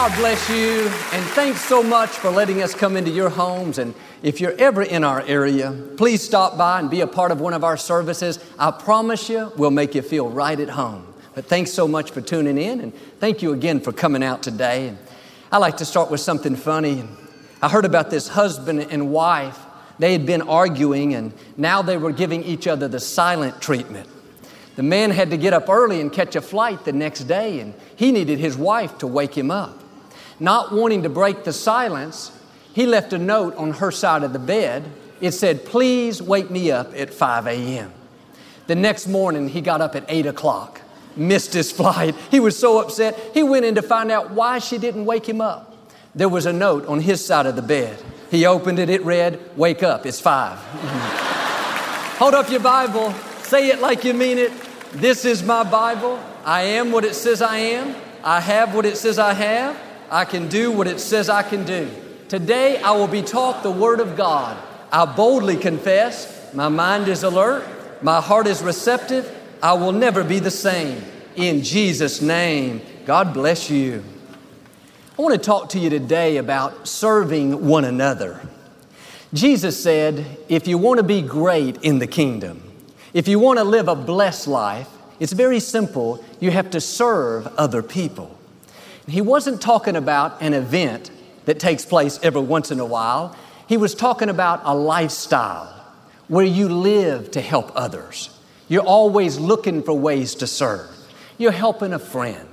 God bless you, and thanks so much for letting us come into your homes. And if you're ever in our area, please stop by and be a part of one of our services. I promise you, we'll make you feel right at home. But thanks so much for tuning in, and thank you again for coming out today. And I like to start with something funny. I heard about this husband and wife. They had been arguing, and now they were giving each other the silent treatment. The man had to get up early and catch a flight the next day, and he needed his wife to wake him up. Not wanting to break the silence, he left a note on her side of the bed. It said, Please wake me up at 5 a.m. The next morning, he got up at 8 o'clock, missed his flight. He was so upset, he went in to find out why she didn't wake him up. There was a note on his side of the bed. He opened it, it read, Wake up, it's 5. Hold up your Bible, say it like you mean it. This is my Bible. I am what it says I am. I have what it says I have. I can do what it says I can do. Today I will be taught the Word of God. I boldly confess, my mind is alert, my heart is receptive, I will never be the same. In Jesus' name, God bless you. I want to talk to you today about serving one another. Jesus said, if you want to be great in the kingdom, if you want to live a blessed life, it's very simple. You have to serve other people. He wasn't talking about an event that takes place every once in a while. He was talking about a lifestyle where you live to help others. You're always looking for ways to serve. You're helping a friend,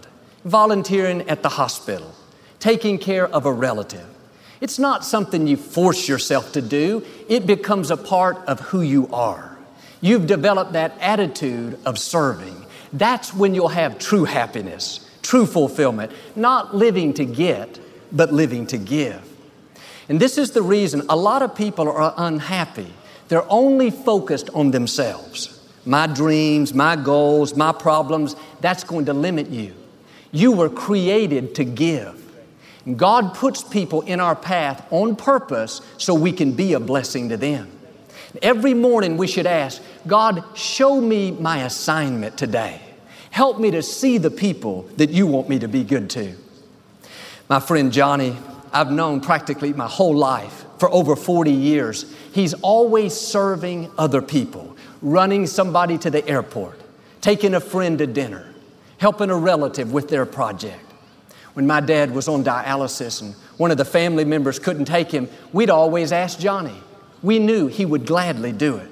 volunteering at the hospital, taking care of a relative. It's not something you force yourself to do, it becomes a part of who you are. You've developed that attitude of serving. That's when you'll have true happiness true fulfillment, not living to get, but living to give. And this is the reason a lot of people are unhappy. They're only focused on themselves. My dreams, my goals, my problems, that's going to limit you. You were created to give. God puts people in our path on purpose so we can be a blessing to them. Every morning we should ask, God, show me my assignment today. Help me to see the people that you want me to be good to. My friend Johnny, I've known practically my whole life for over 40 years. He's always serving other people, running somebody to the airport, taking a friend to dinner, helping a relative with their project. When my dad was on dialysis and one of the family members couldn't take him, we'd always ask Johnny. We knew he would gladly do it.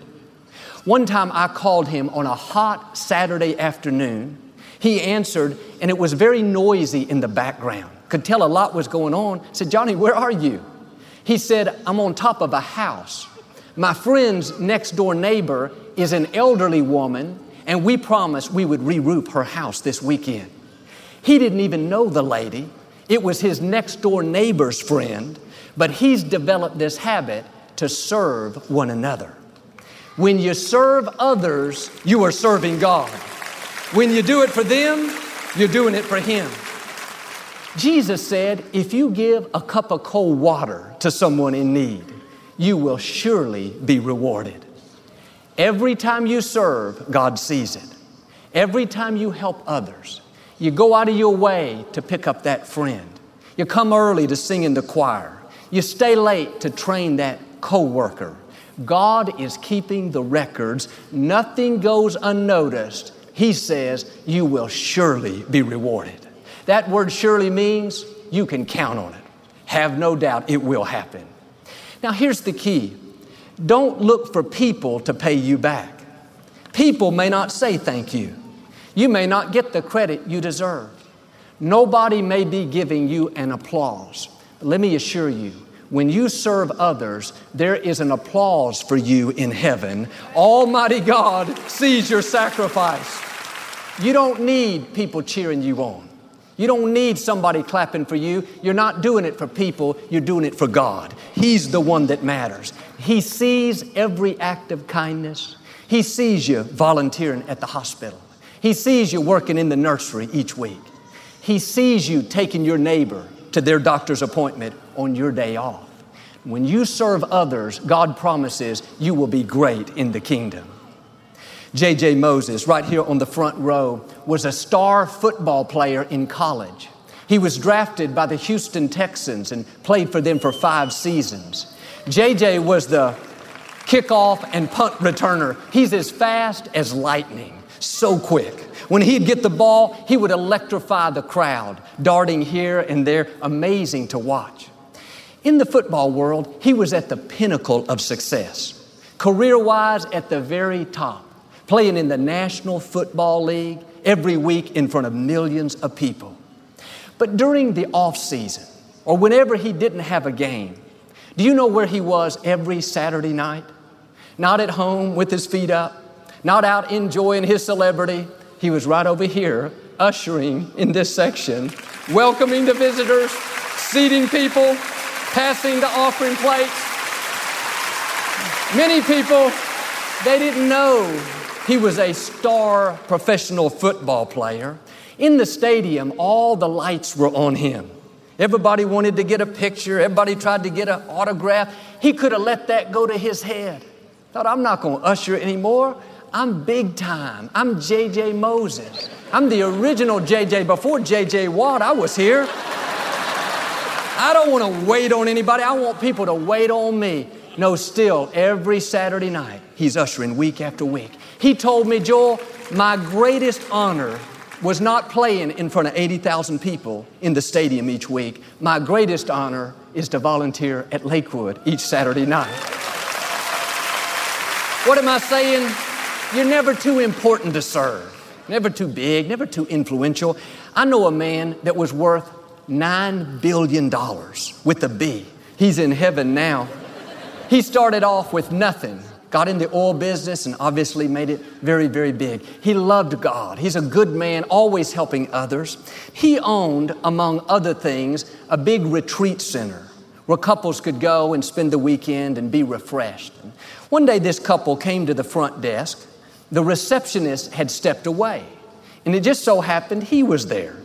One time I called him on a hot Saturday afternoon. He answered, and it was very noisy in the background. Could tell a lot was going on. I said, Johnny, where are you? He said, I'm on top of a house. My friend's next door neighbor is an elderly woman, and we promised we would re roof her house this weekend. He didn't even know the lady. It was his next door neighbor's friend, but he's developed this habit to serve one another. When you serve others, you are serving God. When you do it for them, you're doing it for Him. Jesus said, if you give a cup of cold water to someone in need, you will surely be rewarded. Every time you serve, God sees it. Every time you help others, you go out of your way to pick up that friend. You come early to sing in the choir. You stay late to train that coworker God is keeping the records. Nothing goes unnoticed. He says, You will surely be rewarded. That word surely means you can count on it. Have no doubt it will happen. Now, here's the key don't look for people to pay you back. People may not say thank you. You may not get the credit you deserve. Nobody may be giving you an applause. But let me assure you, when you serve others, there is an applause for you in heaven. Almighty God sees your sacrifice. You don't need people cheering you on. You don't need somebody clapping for you. You're not doing it for people, you're doing it for God. He's the one that matters. He sees every act of kindness. He sees you volunteering at the hospital. He sees you working in the nursery each week. He sees you taking your neighbor to their doctor's appointment on your day off. When you serve others, God promises you will be great in the kingdom. J.J. Moses, right here on the front row, was a star football player in college. He was drafted by the Houston Texans and played for them for five seasons. JJ was the kickoff and punt returner. He's as fast as lightning, so quick. When he'd get the ball, he would electrify the crowd, darting here and there, amazing to watch. In the football world, he was at the pinnacle of success, career wise, at the very top playing in the National Football League every week in front of millions of people. But during the off season, or whenever he didn't have a game, do you know where he was every Saturday night? Not at home with his feet up, not out enjoying his celebrity. He was right over here, ushering in this section, welcoming the visitors, seating people, passing the offering plates. Many people, they didn't know he was a star professional football player. In the stadium, all the lights were on him. Everybody wanted to get a picture, everybody tried to get an autograph. He could have let that go to his head. Thought, I'm not going to usher anymore. I'm big time. I'm JJ Moses. I'm the original JJ. Before JJ Watt, I was here. I don't want to wait on anybody. I want people to wait on me. No, still, every Saturday night, he's ushering week after week. He told me, Joel, my greatest honor was not playing in front of 80,000 people in the stadium each week. My greatest honor is to volunteer at Lakewood each Saturday night. What am I saying? You're never too important to serve, never too big, never too influential. I know a man that was worth $9 billion with a B. He's in heaven now. He started off with nothing got in the oil business and obviously made it very, very big. He loved God. He's a good man, always helping others. He owned, among other things, a big retreat center where couples could go and spend the weekend and be refreshed. One day, this couple came to the front desk. The receptionist had stepped away, and it just so happened he was there.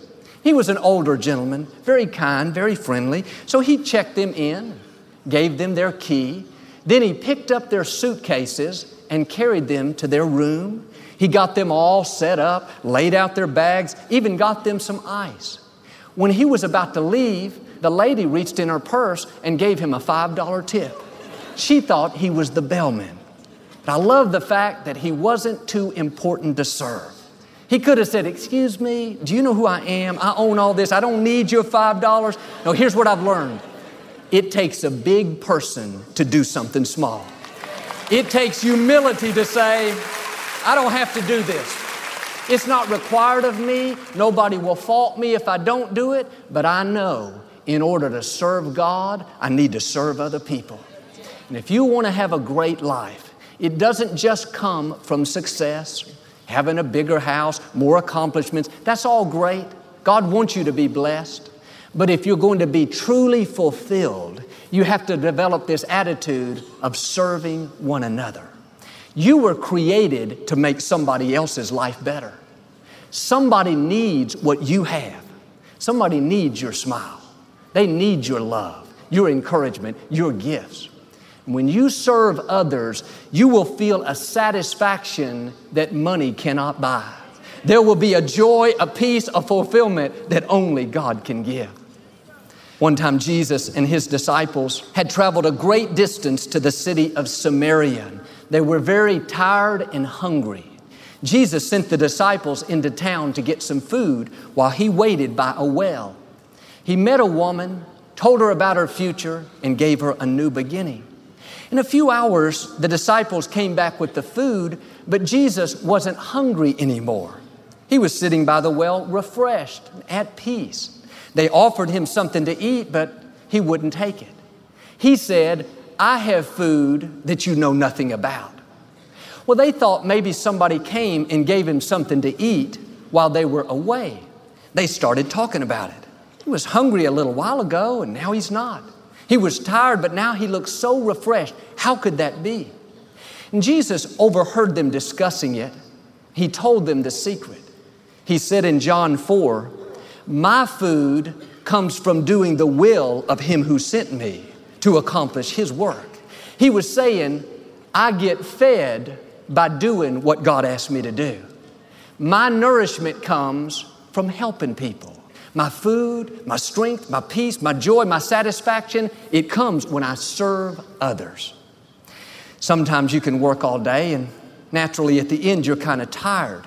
He was an older gentleman, very kind, very friendly, so he checked them in, gave them their key, then he picked up their suitcases and carried them to their room. He got them all set up, laid out their bags, even got them some ice. When he was about to leave, the lady reached in her purse and gave him a $5 tip. She thought he was the bellman. I love the fact that he wasn't too important to serve. He could have said, Excuse me, do you know who I am? I own all this. I don't need your $5. No, here's what I've learned it takes a big person to do something small. It takes humility to say, I don't have to do this. It's not required of me. Nobody will fault me if I don't do it, but I know in order to serve God, I need to serve other people. And if you want to have a great life, it doesn't just come from success, having a bigger house, more accomplishments. That's all great. God wants you to be blessed. But if you're going to be truly fulfilled, you have to develop this attitude of serving one another. You were created to make somebody else's life better. Somebody needs what you have. Somebody needs your smile. They need your love, your encouragement, your gifts. When you serve others, you will feel a satisfaction that money cannot buy. There will be a joy, a peace, a fulfillment that only God can give. One time, Jesus and his disciples had traveled a great distance to the city of Samaria. They were very tired and hungry. Jesus sent the disciples into town to get some food while he waited by a well. He met a woman, told her about her future, and gave her a new beginning. In a few hours, the disciples came back with the food, but Jesus wasn't hungry anymore. He was sitting by the well, refreshed, at peace. They offered him something to eat, but he wouldn't take it. He said, I have food that you know nothing about. Well, they thought maybe somebody came and gave him something to eat while they were away. They started talking about it. He was hungry a little while ago, and now he's not. He was tired, but now he looks so refreshed. How could that be? And Jesus overheard them discussing it. He told them the secret. He said in John 4, My food comes from doing the will of Him who sent me to accomplish His work. He was saying, I get fed by doing what God asked me to do. My nourishment comes from helping people. My food, my strength, my peace, my joy, my satisfaction, it comes when I serve others. Sometimes you can work all day and naturally at the end you're kind of tired.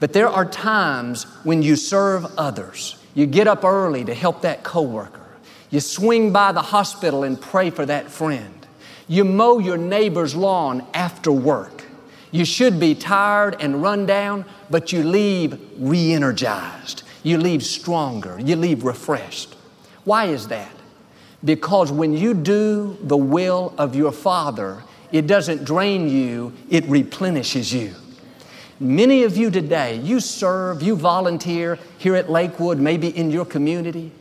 But there are times when you serve others. You get up early to help that coworker. You swing by the hospital and pray for that friend. You mow your neighbor's lawn after work. You should be tired and run down, but you leave re energized. You leave stronger. You leave refreshed. Why is that? Because when you do the will of your Father, it doesn't drain you, it replenishes you. Many of you today, you serve, you volunteer here at Lakewood, maybe in your community.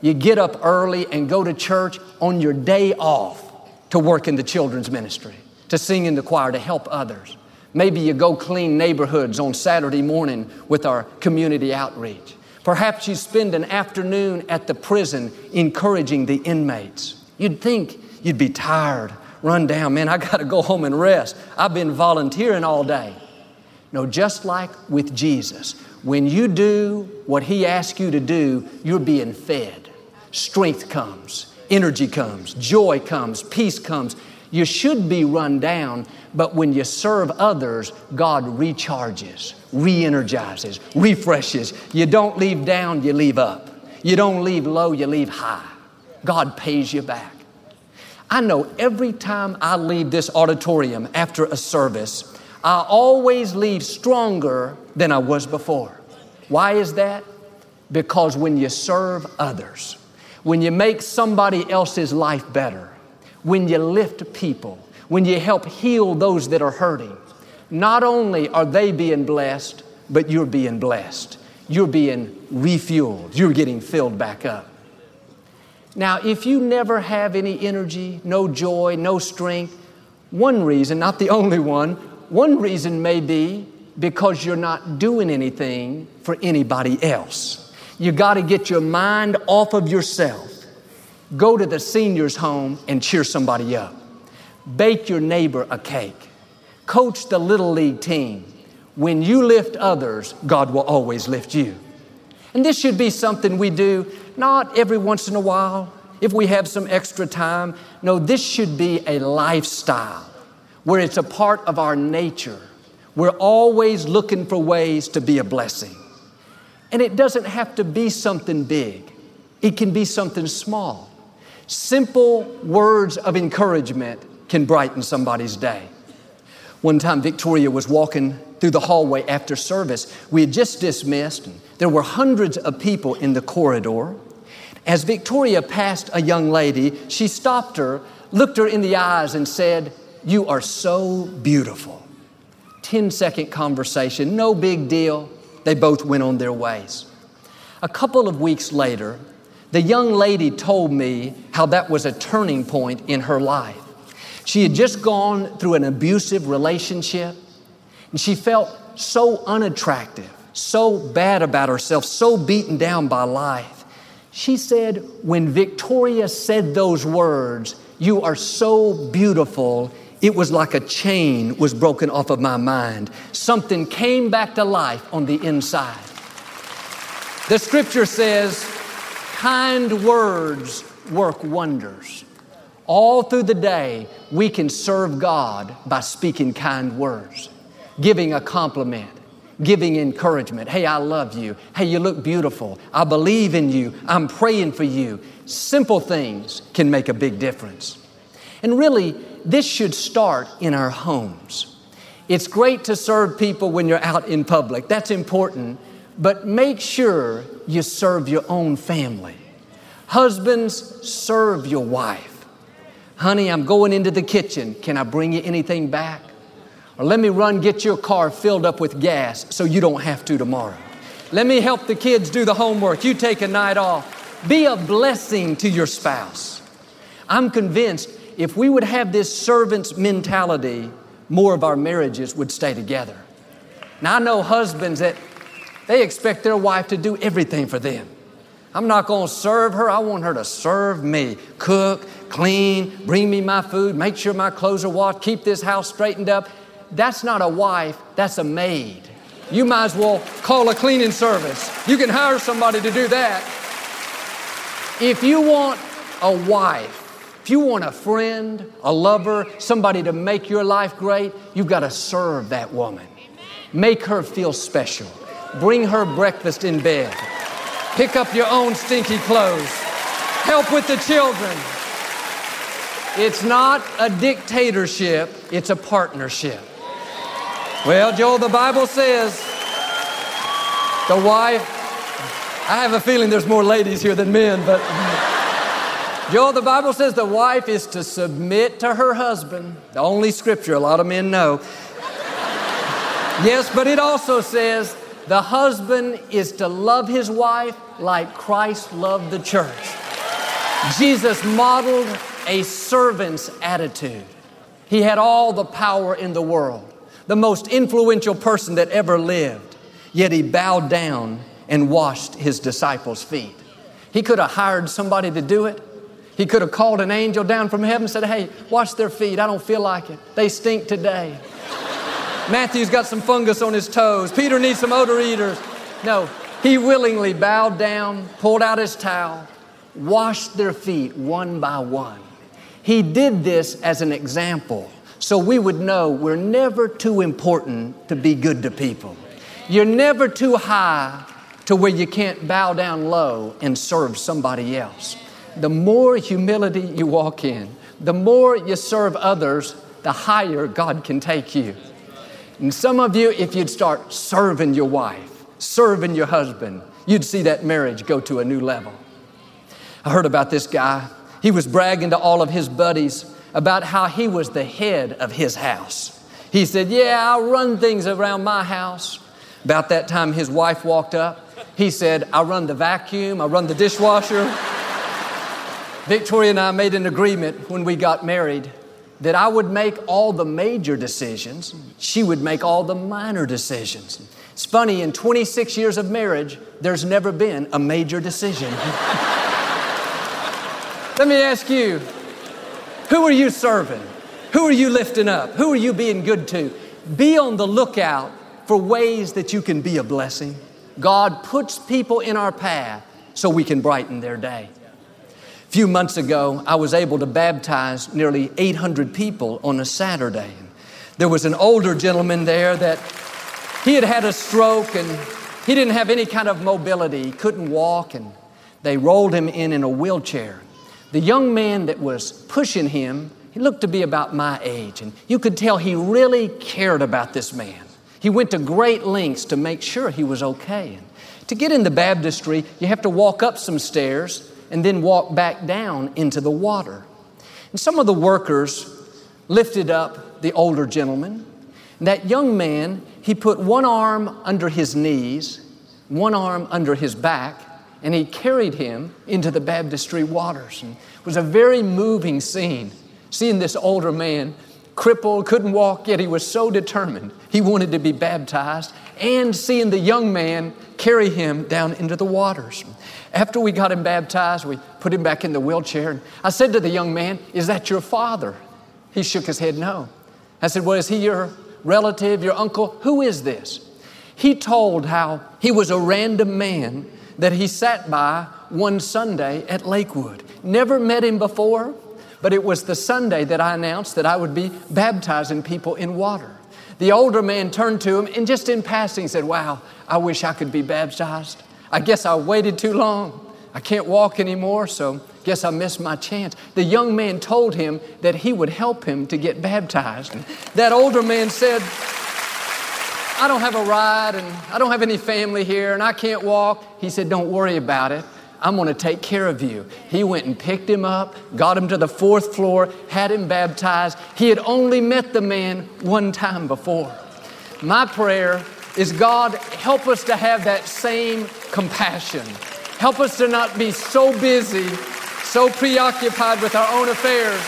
You get up early and go to church on your day off to work in the children's ministry, to sing in the choir, to help others. Maybe you go clean neighborhoods on Saturday morning with our community outreach. Perhaps you spend an afternoon at the prison encouraging the inmates. You'd think you'd be tired, run down. Man, I got to go home and rest. I've been volunteering all day. No, just like with Jesus, when you do what He asks you to do, you're being fed. Strength comes, energy comes, joy comes, peace comes. You should be run down, but when you serve others, God recharges, re energizes, refreshes. You don't leave down, you leave up. You don't leave low, you leave high. God pays you back. I know every time I leave this auditorium after a service, I always leave stronger than I was before. Why is that? Because when you serve others, when you make somebody else's life better, when you lift people, when you help heal those that are hurting, not only are they being blessed, but you're being blessed. You're being refueled. You're getting filled back up. Now, if you never have any energy, no joy, no strength, one reason, not the only one, one reason may be because you're not doing anything for anybody else. You got to get your mind off of yourself. Go to the senior's home and cheer somebody up. Bake your neighbor a cake. Coach the little league team. When you lift others, God will always lift you. And this should be something we do not every once in a while, if we have some extra time. No, this should be a lifestyle where it's a part of our nature. We're always looking for ways to be a blessing. And it doesn't have to be something big, it can be something small. Simple words of encouragement can brighten somebody's day. One time, Victoria was walking through the hallway after service. We had just dismissed, and there were hundreds of people in the corridor. As Victoria passed a young lady, she stopped her, looked her in the eyes, and said, You are so beautiful. 10 second conversation, no big deal. They both went on their ways. A couple of weeks later, the young lady told me how that was a turning point in her life. She had just gone through an abusive relationship and she felt so unattractive, so bad about herself, so beaten down by life. She said, when Victoria said those words, You are so beautiful, it was like a chain was broken off of my mind. Something came back to life on the inside. The scripture says, kind words work wonders. All through the day, we can serve God by speaking kind words, giving a compliment, giving encouragement. Hey, I love you. Hey, you look beautiful. I believe in you. I'm praying for you. Simple things can make a big difference. And really, this should start in our homes. It's great to serve people when you're out in public, that's important, but make sure you serve your own family. Husbands, serve your wife. Honey, I'm going into the kitchen. Can I bring you anything back? Or let me run get your car filled up with gas so you don't have to tomorrow. Let me help the kids do the homework. You take a night off. Be a blessing to your spouse. I'm convinced if we would have this servant's mentality, more of our marriages would stay together. Now, I know husbands that they expect their wife to do everything for them. I'm not going to serve her. I want her to serve me. Cook, clean, bring me my food, make sure my clothes are washed, keep this house straightened up. That's not a wife, that's a maid. You might as well call a cleaning service. You can hire somebody to do that. If you want a wife, if you want a friend, a lover, somebody to make your life great, you've got to serve that woman. Make her feel special. Bring her breakfast in bed. Pick up your own stinky clothes. Help with the children. It's not a dictatorship, it's a partnership. Well, Joel, the Bible says the wife, I have a feeling there's more ladies here than men, but Joel, the Bible says the wife is to submit to her husband. The only scripture a lot of men know. yes, but it also says the husband is to love his wife like Christ loved the church. Jesus modeled a servant's attitude. He had all the power in the world the most influential person that ever lived, yet he bowed down and washed his disciples' feet. He could have hired somebody to do it. He could have called an angel down from heaven and said, Hey, wash their feet. I don't feel like it. They stink today. Matthew's got some fungus on his toes. Peter needs some odor eaters. No, he willingly bowed down, pulled out his towel, washed their feet one by one. He did this as an example so we would know we're never too important to be good to people. You're never too high to where you can't bow down low and serve somebody else. The more humility you walk in, the more you serve others, the higher God can take you. And some of you, if you'd start serving your wife, serving your husband, you'd see that marriage go to a new level. I heard about this guy. He was bragging to all of his buddies about how he was the head of his house. He said, Yeah, I'll run things around my house. About that time, his wife walked up. He said, I run the vacuum, I run the dishwasher. Victoria and I made an agreement when we got married that I would make all the major decisions, she would make all the minor decisions. It's funny, in 26 years of marriage, there's never been a major decision. Let me ask you who are you serving? Who are you lifting up? Who are you being good to? Be on the lookout for ways that you can be a blessing. God puts people in our path so we can brighten their day. A few months ago, I was able to baptize nearly 800 people on a Saturday. There was an older gentleman there that he had had a stroke and he didn't have any kind of mobility. He couldn't walk, and they rolled him in in a wheelchair. The young man that was pushing him, he looked to be about my age, and you could tell he really cared about this man. He went to great lengths to make sure he was okay. And to get in the baptistry, you have to walk up some stairs and then walked back down into the water. And some of the workers lifted up the older gentleman. And that young man, he put one arm under his knees, one arm under his back, and he carried him into the baptistry waters. And it was a very moving scene, seeing this older man crippled, couldn't walk, yet he was so determined he wanted to be baptized, and seeing the young man carry him down into the waters. After we got him baptized, we put him back in the wheelchair, and I said to the young man, Is that your father? He shook his head, No. I said, Well, is he your relative, your uncle? Who is this? He told how he was a random man that he sat by one Sunday at Lakewood. Never met him before, but it was the Sunday that I announced that I would be baptizing people in water. The older man turned to him and just in passing said, Wow, I wish I could be baptized. I guess I waited too long. I can't walk anymore, so guess I missed my chance. The young man told him that he would help him to get baptized. That older man said, I don't have a ride and I don't have any family here and I can't walk. He said, Don't worry about it. I'm going to take care of you. He went and picked him up, got him to the fourth floor, had him baptized. He had only met the man one time before. My prayer is God, help us to have that same compassion. Help us to not be so busy, so preoccupied with our own affairs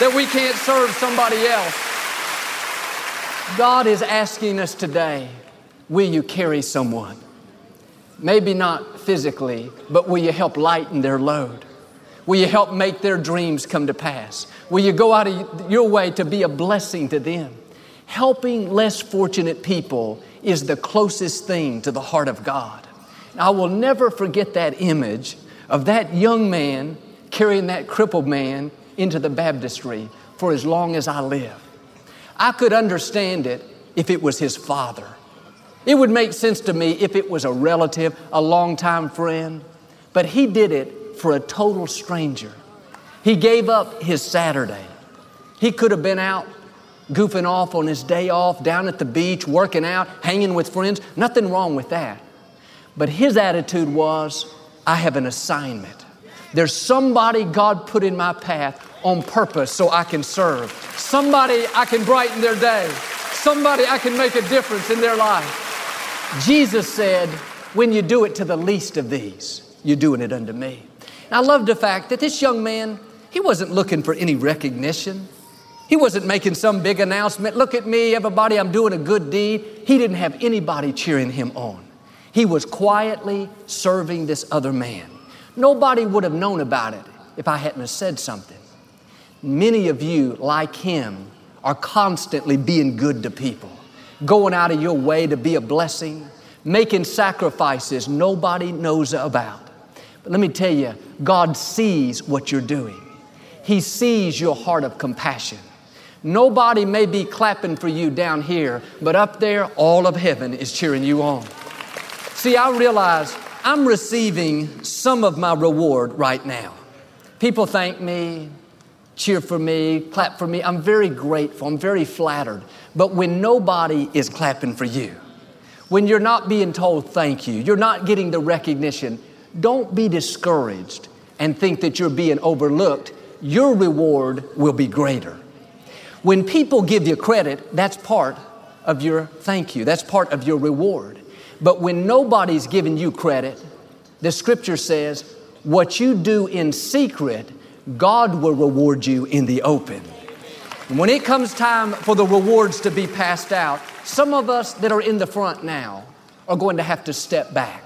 that we can't serve somebody else. God is asking us today will you carry someone? Maybe not physically, but will you help lighten their load? Will you help make their dreams come to pass? Will you go out of your way to be a blessing to them? Helping less fortunate people is the closest thing to the heart of God. I will never forget that image of that young man carrying that crippled man into the baptistry for as long as I live. I could understand it if it was his father. It would make sense to me if it was a relative, a longtime friend, but he did it for a total stranger. He gave up his Saturday. He could have been out goofing off on his day off, down at the beach, working out, hanging with friends. Nothing wrong with that. But his attitude was, I have an assignment. There's somebody God put in my path on purpose so I can serve. Somebody I can brighten their day. Somebody I can make a difference in their life. Jesus said, When you do it to the least of these, you're doing it unto me. And I love the fact that this young man, he wasn't looking for any recognition. He wasn't making some big announcement. Look at me, everybody, I'm doing a good deed. He didn't have anybody cheering him on. He was quietly serving this other man. Nobody would have known about it if I hadn't have said something. Many of you, like him, are constantly being good to people, going out of your way to be a blessing, making sacrifices nobody knows about. But let me tell you, God sees what you're doing. He sees your heart of compassion. Nobody may be clapping for you down here, but up there, all of heaven is cheering you on. See, I realize I'm receiving some of my reward right now. People thank me, cheer for me, clap for me. I'm very grateful. I'm very flattered. But when nobody is clapping for you, when you're not being told thank you, you're not getting the recognition, don't be discouraged and think that you're being overlooked. Your reward will be greater. When people give you credit, that's part of your thank you, that's part of your reward. But when nobody's giving you credit, the scripture says, what you do in secret, God will reward you in the open. When it comes time for the rewards to be passed out, some of us that are in the front now are going to have to step back.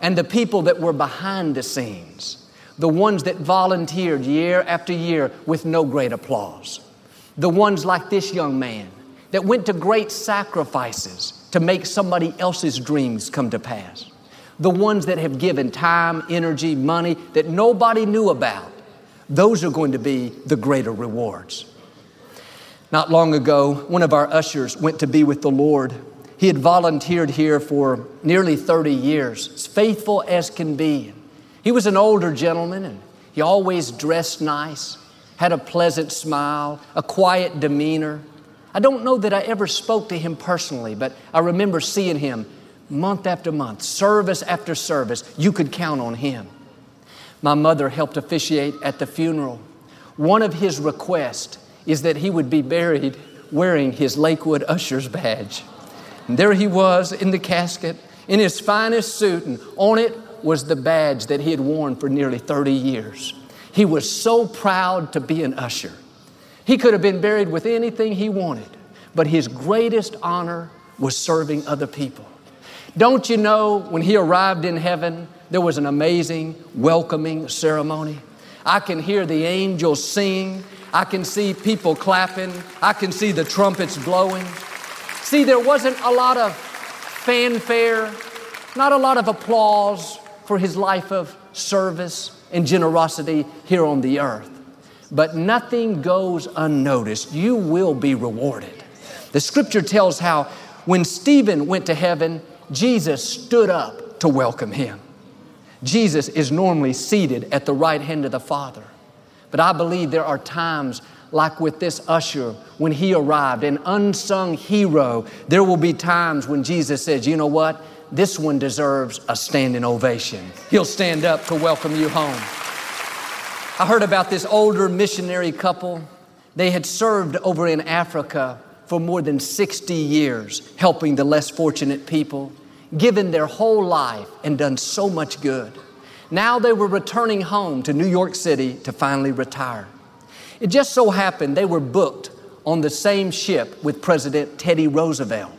And the people that were behind the scenes, the ones that volunteered year after year with no great applause, the ones like this young man that went to great sacrifices to make somebody else's dreams come to pass. The ones that have given time, energy, money that nobody knew about, those are going to be the greater rewards. Not long ago, one of our ushers went to be with the Lord. He had volunteered here for nearly 30 years, as faithful as can be. He was an older gentleman and he always dressed nice, had a pleasant smile, a quiet demeanor. I don't know that I ever spoke to him personally, but I remember seeing him month after month, service after service. You could count on him. My mother helped officiate at the funeral. One of his requests is that he would be buried wearing his Lakewood Usher's badge. And there he was in the casket in his finest suit, and on it was the badge that he had worn for nearly 30 years. He was so proud to be an usher. He could have been buried with anything he wanted, but his greatest honor was serving other people. Don't you know when he arrived in heaven, there was an amazing welcoming ceremony? I can hear the angels sing. I can see people clapping. I can see the trumpets blowing. See, there wasn't a lot of fanfare, not a lot of applause for his life of service and generosity here on the earth but nothing goes unnoticed. You will be rewarded. The scripture tells how when Stephen went to heaven, Jesus stood up to welcome him. Jesus is normally seated at the right hand of the Father. But I believe there are times like with this usher when he arrived, an unsung hero, there will be times when Jesus says, you know what? This one deserves a standing ovation. He'll stand up to welcome you home. I heard about this older missionary couple. They had served over in Africa for more than 60 years, helping the less fortunate people, given their whole life and done so much good. Now they were returning home to New York City to finally retire. It just so happened they were booked on the same ship with President Teddy Roosevelt.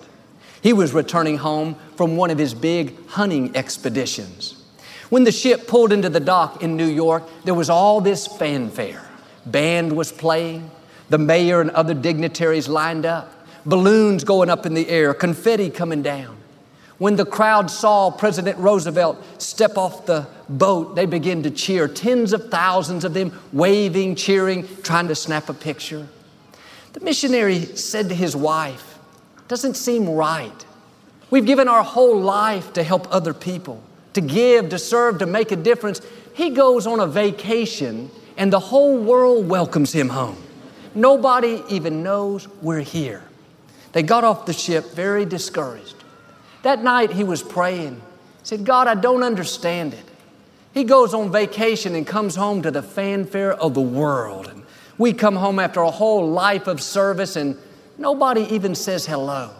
He was returning home from one of his big hunting expeditions. When the ship pulled into the dock in New York, there was all this fanfare. Band was playing, the mayor and other dignitaries lined up, balloons going up in the air, confetti coming down. When the crowd saw President Roosevelt step off the boat, they began to cheer, tens of thousands of them waving, cheering, trying to snap a picture. The missionary said to his wife, Doesn't seem right. We've given our whole life to help other people, to give, to serve, to make a difference. He goes on a vacation and the whole world welcomes him home. Nobody even knows we're here. They got off the ship very discouraged. That night he was praying. He said, God, I don't understand it. He goes on vacation and comes home to the fanfare of the world. And we come home after a whole life of service and nobody even says hello.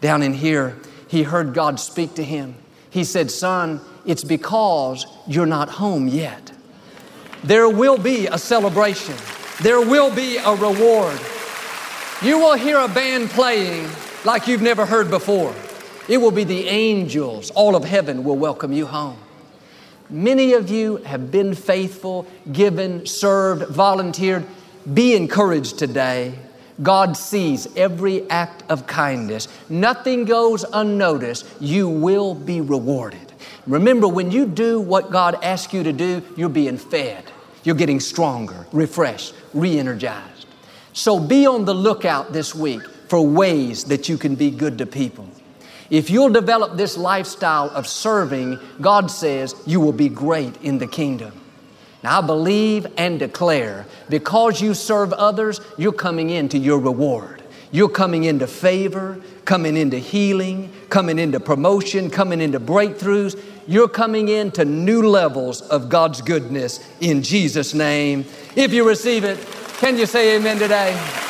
Down in here, he heard God speak to him. He said, Son, it's because you're not home yet. There will be a celebration, there will be a reward. You will hear a band playing like you've never heard before. It will be the angels, all of heaven will welcome you home. Many of you have been faithful, given, served, volunteered. Be encouraged today. God sees every act of kindness. Nothing goes unnoticed. You will be rewarded. Remember, when you do what God asks you to do, you're being fed. You're getting stronger, refreshed, re energized. So be on the lookout this week for ways that you can be good to people. If you'll develop this lifestyle of serving, God says you will be great in the kingdom. Now, I believe and declare because you serve others, you're coming into your reward. You're coming into favor, coming into healing, coming into promotion, coming into breakthroughs. You're coming into new levels of God's goodness in Jesus' name. If you receive it, can you say amen today?